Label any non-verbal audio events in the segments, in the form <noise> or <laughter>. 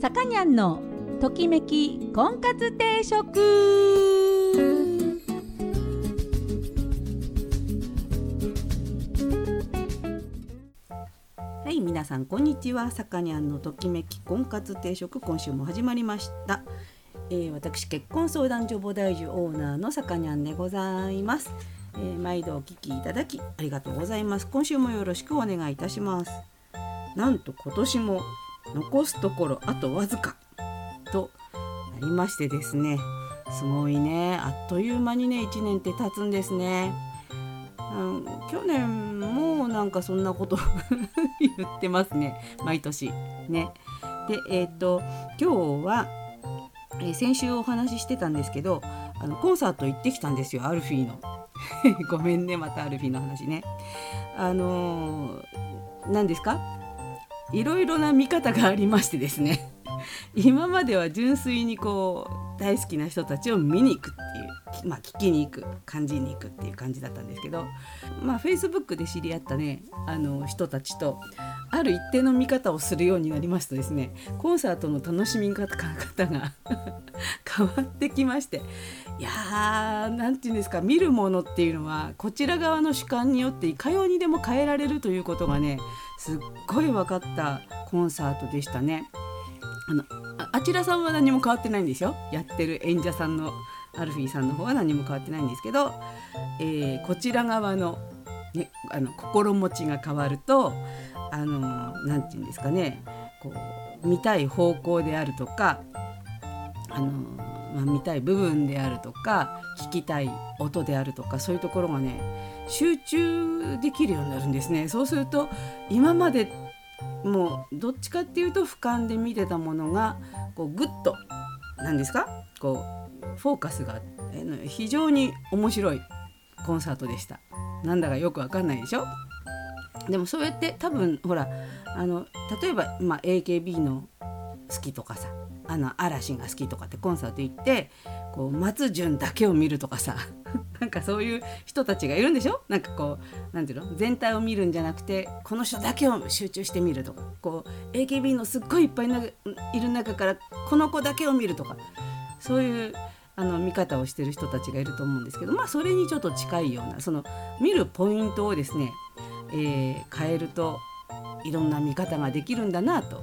さかにゃんのときめき婚活定食。はい皆さんこんにちは。さかにゃんのときめき婚活定食今週も始まりました、えー、私結婚相談所菩提樹オーナーのさかにゃんでございます、えー、毎度お聞きいただきありがとうございます。今週もよろしくお願いいたします。なんと今年も残すところあとわずか。となりましてですね。すごいね。あっという間にね1年って経つんですね、うん、去年もなんかそんなこと <laughs> 言ってますね。毎年。ね。でえっ、と今日は、えー先週お話ししてたんですけどあのコンサート行ってきたんですよアルフィーの。<laughs> ごめんねまたアルフィーの話ね。あのー何ですか？いろいろな見方がありましてですね。<laughs> 今までは純粋にこう大好きな人たちを見に行くっていう、まあ、聞きに行く感じに行くっていう感じだったんですけどまあ Facebook で知り合ったねあの人たちとある一定の見方をするようになりますとですね。コンサートの楽しみ方が <laughs> 変わってきまして。いやーなんて言うんですか見るものっていうのはこちら側の主観によっていかようにでも変えられるということがねすっごい分かったコンサートでしたね。あのああちらさんは何も変わってないんですよ。やってる演者さんのアルフィーさんの方は何も変わってないんですけど、えーこちら側の,、ね、あの心持ちが変わるとあのなんて言うんですかねこう見たい方向であるとかあの、まあ、見たい部分であるとか聞きたい音であるとかそういうところがね集中できるようになるんですね。そうすると今までもうどっちかっていうと俯瞰で見てたものがこうグッと何ですか？こうフォーカスが非常に面白いコンサートでした。なんだかよくわかんないでしょ？でもそうやって多分ほらあの例えば、まあ、AKB の好きとかさあの嵐が好きとかってコンサート行ってこう松潤だけを見るとかさ <laughs> なんかそういう人たちがいるんでしょ？なんかこうなんていうの？全体を見るんじゃなくてこの人だけを集中して見るとか。こう AKB のすっごいいっぱいいる中からこの子だけを見るとか。そういうあの見方をしてる人たちがいると思うんですけどまあそれにちょっと近いようなその見るポイントをですね、えー変えるといろんな見方ができるんだなと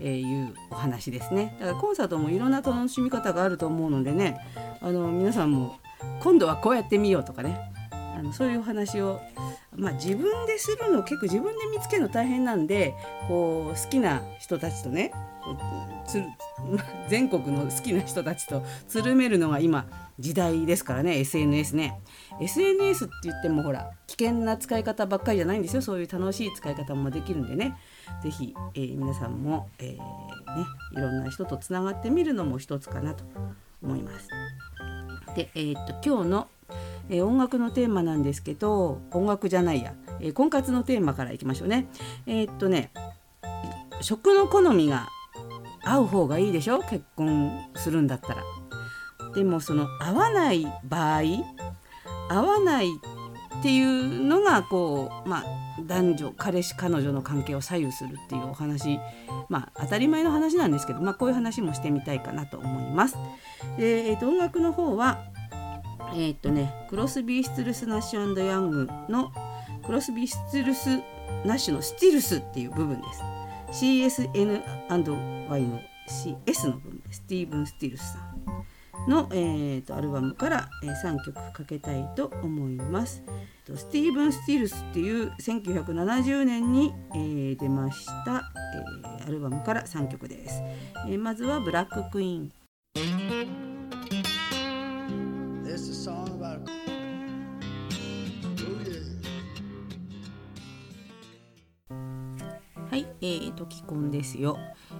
えいうお話ですね。だからコンサートもいろんな楽しみ方があると思うのでねあの皆さんも今度はこうやってみようとかねあのそういうお話を、まあ、自分でするの結構自分で見つけるの大変なんでこう好きな人たちとねつ全国の好きな人たちとつるめるのが今時代ですからね SNS ね。SNS って言ってもほら危険な使い方ばっかりじゃないんですよ。そういう楽しい使い方もできるんでね。ぜひ、えー皆さんも、えーね、いろんな人とつながってみるのも一つかなと思います。で、えーっと今日の、え音楽のテーマなんですけど音楽じゃないや、え婚活のテーマからいきましょうね。えーっとね食の好みが合う方がいいでしょ？結婚するんだったら。でもその合わない場合合わないっていうのがこうまあ男女彼氏彼女の関係を左右するっていうお話まあ当たり前の話なんですけど、まあ、こういう話もしてみたいかなと思います。で、えーと音楽の方はえっ、とねクロスビー・ストゥルス・ナッシュヤングのクロスビー・ストゥルス・ナッシュのスティルスっていう部分です。CSN&Y の CS の部分です。スティーブン・スティルスさん。の、えー、とアルバムから、えー3曲かけたいと思います。スティーブン・スティルスっていう1970年に、えー出ました、えーアルバムから3曲です。えーまずは「ブラック・クイーン」はい、えー、ときこんですよ、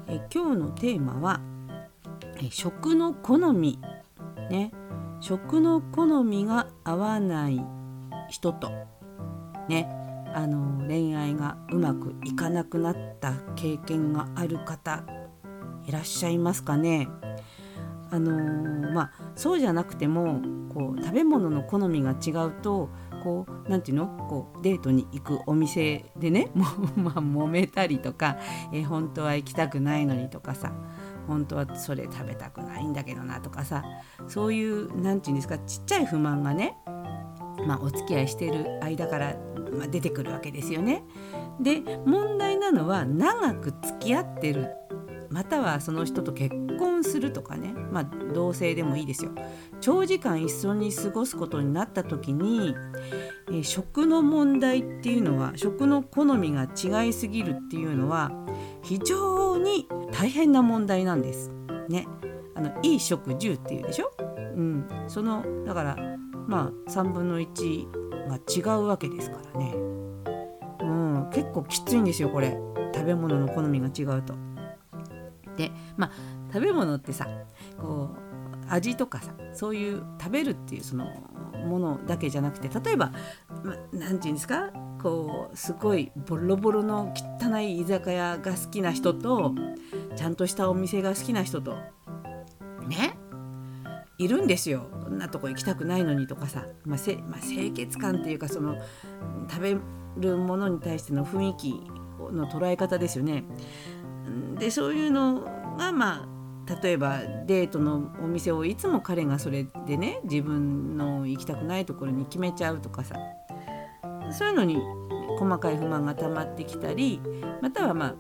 えー今日のテーマは、えー食の好み。ね。食の好みが合わない人と。ね。あの恋愛がうまくいかなくなった経験がある方いらっしゃいますかね。あのーまあそうじゃなくてもこう食べ物の好みが違うとこうなんていうの？こうデートに行くお店でね <laughs> もう、まあ、揉めたりとか、えー本当は行きたくないのにとかさ本当はそれ食べたくないんだけどなとかさそういう何て言うんですかちっちゃい不満がねまあ、お付き合いしてる間から、まあ、出てくるわけですよね。で問題なのは長く付き合ってるまたはその人と結婚するとかね、まあ、同性でもいいですよ。長時間一緒に過ごすことになった時に、えー、食の問題っていうのは食の好みが違いすぎるっていうのは非常に大変な問題なんです。ね、あのいい食10っていうでしょ、うん、そのだからまあ3分の1が違うわけですからね、うん、結構きついんですよこれ。食べ物の好みが違うと。でまあ食べ物ってさこう味とかさそういう食べるっていうそのものだけじゃなくて例えば何、ま、て言うんですかこうすごいボロボロの汚い居酒屋が好きな人とちゃんとしたお店が好きな人とねいるんですよこんなとこ行きたくないのにとかさ、まあ、せまあ、清潔感っていうかその食べるものに対しての雰囲気の捉え方ですよね。でそういうのがまあ例えばデートのお店をいつも彼がそれでね自分の行きたくないところに決めちゃうとかさそういうのに細かい不満が溜まってきたりまたはまあ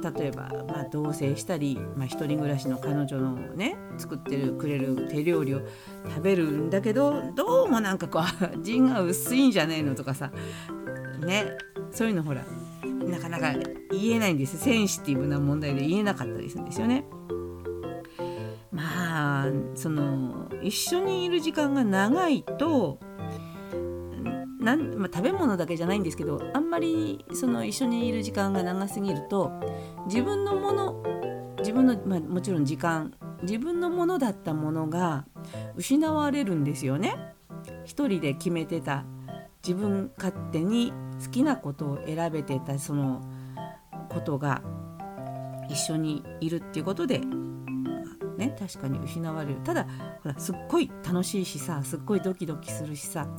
例えば、まあ、同棲したり、まあ、一人暮らしの彼女のね作ってるくれる手料理を食べるんだけどどうもなんかこう <laughs> 味が薄いんじゃねえのとかさねそういうのほらなかなか言えないんですセンシティブな問題で言えなかったりするんですよね。まあその一緒にいる時間が長いとなん、まあ、食べ物だけじゃないんですけどあんまりその一緒にいる時間が長すぎると自分のもの自分の、まあ、もちろん時間自分のものだったものが失われるんですよね。一人で決めてた自分勝手に好きなことを選べてたそのことが一緒にいるっていうことでね確かに失われるただほらすっごい楽しいしさすっごいドキドキするしさこ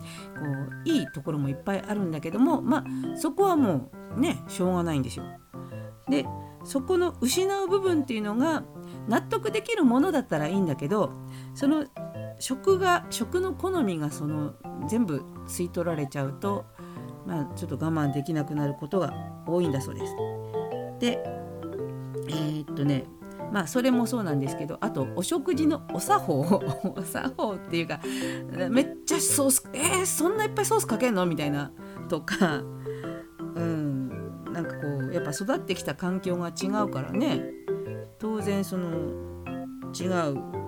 ういいところもいっぱいあるんだけどもまあそこはもうねしょうがないんですよ。でそこの失う部分っていうのが納得できるものだったらいいんだけどその食が食の好みがその全部吸い取られちゃうと、まあ、ちょっと我慢できなくなることが多いんだそうです。でえー、っとねまあそれもそうなんですけどあとお食事のお作法 <laughs> お作法っていうかめっちゃソースえー、そんないっぱいソースかけんの？みたいなとかうんなんかこうやっぱ育ってきた環境が違うからね当然その違う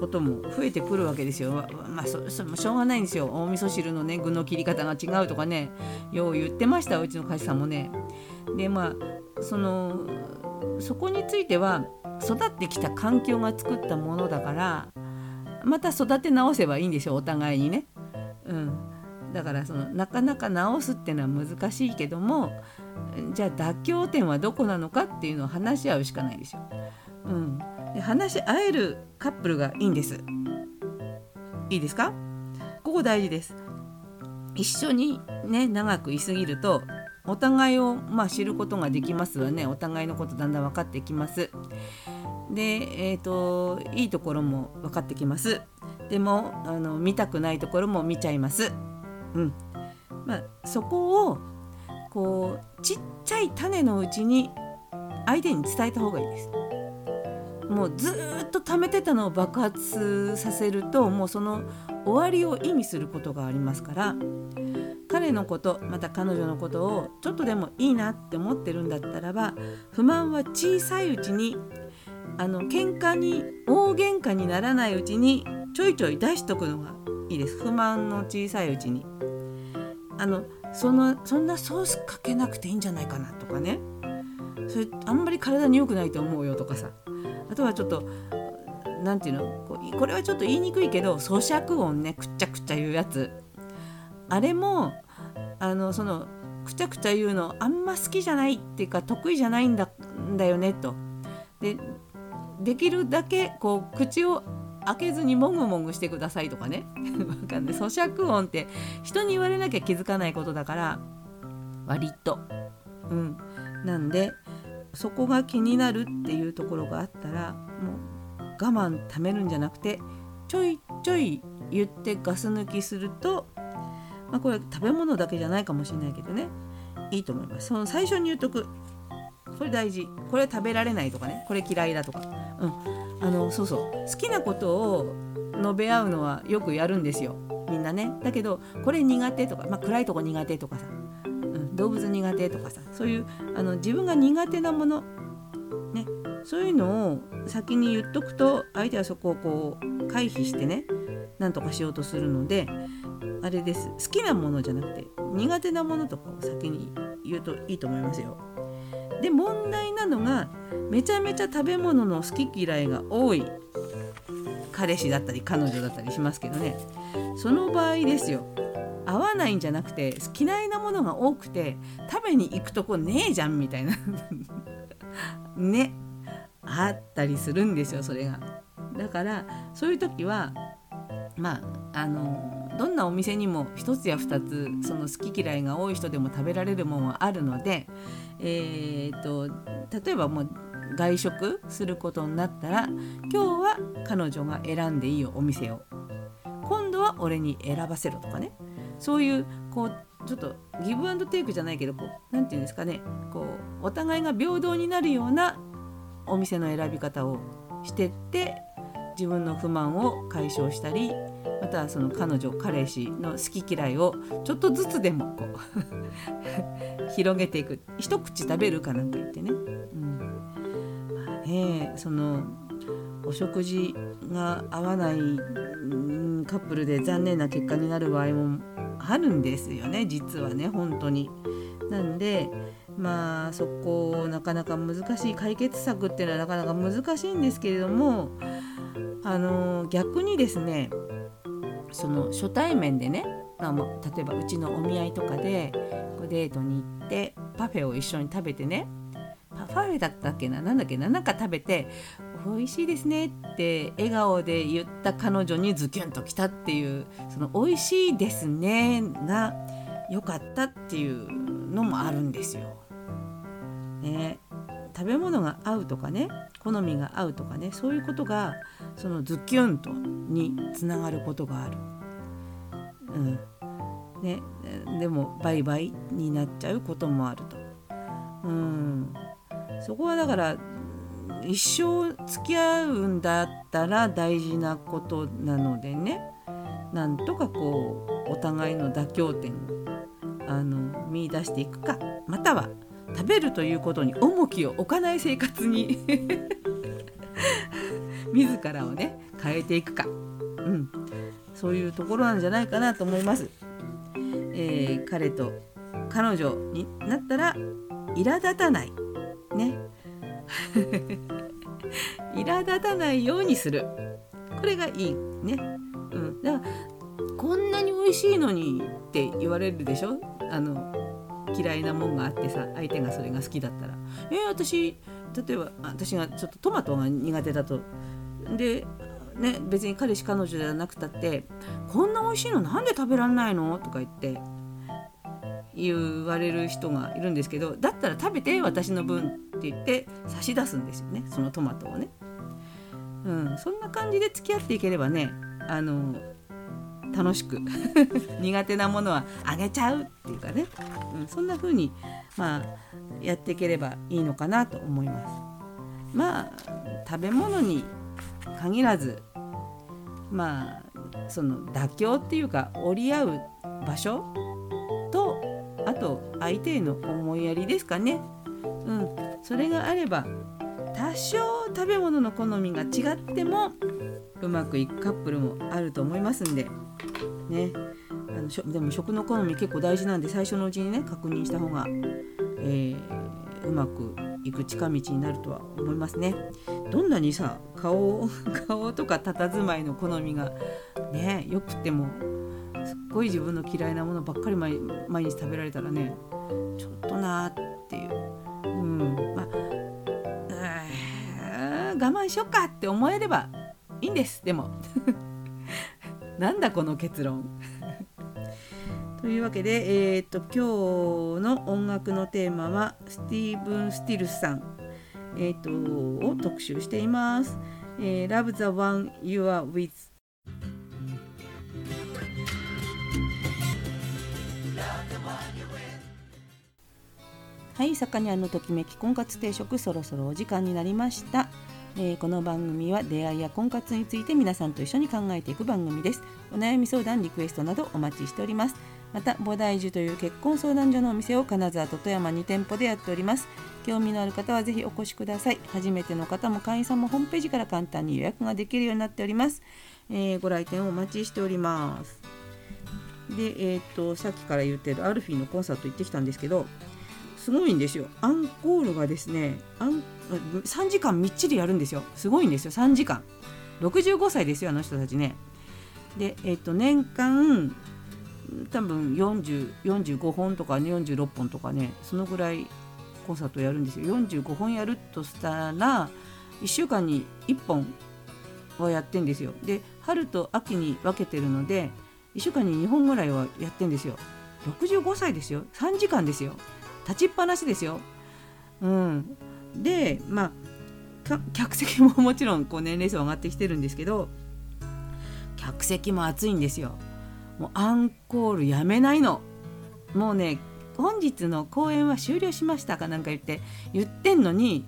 ことも増えてくるわけですよ。まあそそしょうがないんですよ。お味噌汁のね具の切り方が違うとかねよう言ってましたうちの会社さんもね。でまあそのそこについては育ってきた環境が作ったものだからまた育て直せばいいんでしょお互いにね。うん、だからそのなかなか直すっていうのは難しいけどもじゃあ妥協点はどこなのかっていうのを話し合うしかないでしょ。うん、で話し合えるカップルがいいんです。いいですか？ここ大事です。一緒にね長くいすぎるとお互いを、まあ、知ることができますわねお互いのことだんだん分かってきます。で、えーと、いいところも分かってきます。でもあの見たくないところも見ちゃいます。うんまあ、そこをこうちっちゃい種のうちに相手に伝えた方がいいです。もうずっと溜めてたのを爆発させるともうその終わりを意味することがありますから彼のことまた彼女のことをちょっとでもいいなって思ってるんだったらば不満は小さいうちにあの喧嘩に大喧嘩にならないうちにちょいちょい出しとくのがいいです。不満の小さいうちに。あのそのそんなソースかけなくていいんじゃないかなとかね。それあんまり体に良くないと思うよとかさあとはちょっと何て言うの？これはちょっと言いにくいけど咀嚼音ねくっちゃくちゃ言うやつ。あれもあのそのくちゃくちゃ言うのあんま好きじゃないっていうか得意じゃないんだんだよねと。でできるだけこう口を開けずにもぐもぐしてくださいとかね。<laughs> わかんない。咀嚼音って人に言われなきゃ気づかないことだから割と。うん。なんでそこが気になるっていうところがあったらもう我慢ためるんじゃなくてちょいちょい言ってガス抜きすると、まあ、これ食べ物だけじゃないかもしれないけどね。いいと思います。その最初に言っとく。これ大事。これ食べられないとかね。これ嫌いだとか。うん。あのそうそう。好きなことを述べ合うのはよくやるんですよ。みんなね。だけどこれ苦手とか、まあ、暗いとこ苦手とかさ、動物苦手とかさそういうあの自分が苦手なものねそういうのを先に言っとくと相手はそこをこう回避してねなんとかしようとするのであれです。好きなものじゃなくて苦手なものとかを先に言うといいと思いますよ。で問題なのがめちゃめちゃ食べ物の好き嫌いが多い彼氏だったり彼女だったりしますけどね。その場合ですよ。合わないんじゃなくて嫌いなものが多くて食べに行くとこねえじゃんみたいな。<laughs> ね。あったりするんですよそれが。だからそういう時はまああのどんなお店にも1つや2つその好き嫌いが多い人でも食べられるものはあるので、えーと、例えばもう外食することになったら今日は彼女が選んでいいよお店を。今度は俺に選ばせろとかね。そういうこうちょっとギブアンドテイクじゃないけどこう何て言うんですかね。こうお互いが平等になるようなお店の選び方をしてって自分の不満を解消したりまたはその彼女彼氏の好き嫌いをちょっとずつでもこう <laughs> 広げていく。一口食べるかなんか言ってね。うん。まあね、そのお食事が合わない、カップルで残念な結果になる場合もあるんですよね実はね本当に。なんでまあそこなかなか難しい解決策っていうのはなかなか難しいんですけれどもあの逆にですねその初対面でね、まあ、例えばうちのお見合いとかでデートに行ってパフェを一緒に食べてねパフェだったっけな何だっけななんか食べて美味しいですねって笑顔で言った彼女にズキュンときたっていうその美味しいですねが良かったっていうのもあるんですよ。ね、食べ物が合うとかね好みが合うとかねそういうことがそのズキュンとにつながることがある。うんね、でも売買になっちゃうこともあると。うんそこはだから一生付き合うんだったら大事なことなのでね。なんとかこうお互いの妥協点をあの見出していくかまたは食べるということに重きを置かない生活に <laughs> 自らをね変えていくか、うん、そういうところなんじゃないかなと思います。えー、彼と彼女になったら苛立たない。ね。苛立たないようにする。これがいいね、うん、だからこんなに美味しいのにって言われるでしょ？あの嫌いなもんがあってさ相手がそれが好きだったら。えー、私例えば私がちょっとトマトが苦手だと。でね別に彼氏彼女じゃなくたってこんな美味しいのなんで食べられないの？とか言って。言われる人がいるんですけどだったら食べて私の分って言って差し出すんですよねそのトマトをね。うん、そんな感じで付き合っていければねあの楽しく <laughs> 苦手なものはあげちゃうっていうかね、うん、そんな風にまあやっていければいいのかなと思います。まあ食べ物に限らずまあその妥協っていうか折り合う場所あと相手への思いやりですかね。うん、それがあれば多少食べ物の好みが違ってもうまくいくカップルもあると思いますんでねあのしょでも食の好み結構大事なんで最初のうちにね確認した方が、えー、うまくいく近道になるとは思いますね。どんなにさ顔 <laughs> 顔とか佇まいの好みがねよくてもごい自分の嫌いなものばっかり毎日食べられたらねちょっとなーっていう、うん。まあ、我慢しよっかって思えればいいんです。でも。<laughs> なんだこの結論。<laughs> というわけで、えーと、今日の音楽のテーマはスティーブン・スティルスさんえー、とを特集しています。えー、Love the one you are with はい、さかにゃんのときめき婚活定食そろそろお時間になりました、えーこの番組は出会いや婚活について皆さんと一緒に考えていく番組です。お悩み相談リクエストなどお待ちしております。また菩提樹という結婚相談所のお店を金沢と富山2店舗でやっております。興味のある方はぜひお越しください。初めての方も会員さんもホームページから簡単に予約ができるようになっております、えーご来店をお待ちしております。でえっ、とさっきから言ってるアルフィーのコンサート行ってきたんですけどすごいんですよ。アンコールがですねアン3時間みっちりやるんですよ。すごいんですよ。3時間。65歳ですよあの人たちね。でえっ、と年間多分40 45本とかね46本とかねそのぐらいコンサートやるんですよ。45本やるとしたら1週間に1本はやってんですよ。で春と秋に分けてるので1週間に2本ぐらいはやってんですよ。65歳ですよ。3時間ですよ。立ちっぱなしですよ。うん。でまあ客席ももちろんこう年齢層上がってきてるんですけど客席も暑いんですよ。もうアンコールやめないの。もうね本日の公演は終了しましたかなんか言って言ってんのに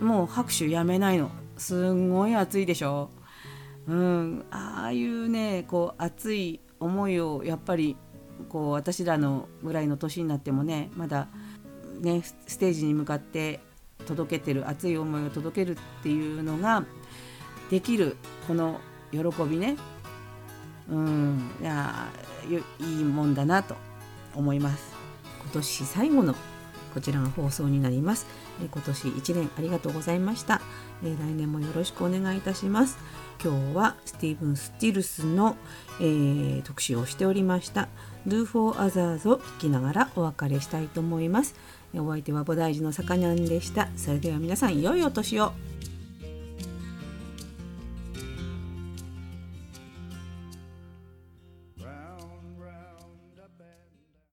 もう拍手やめないの。すんごい暑いでしょ。うん。ああいうねこう熱い思いをやっぱりこう私らのぐらいの年になってもねまだねステージに向かって届けてる熱い思いを届けるっていうのができるこの喜びね。うん。いやいいもんだなと思います。今年最後のこちらが放送になります。今年1年ありがとうございました、来年もよろしくお願いいたします。今日はスティーブン・スティルスの、えー特集をしておりました「Do for Others」を聞きながらお別れしたいと思います。お相手は菩提寺のさかにゃんでした。それでは皆さん良いお年を。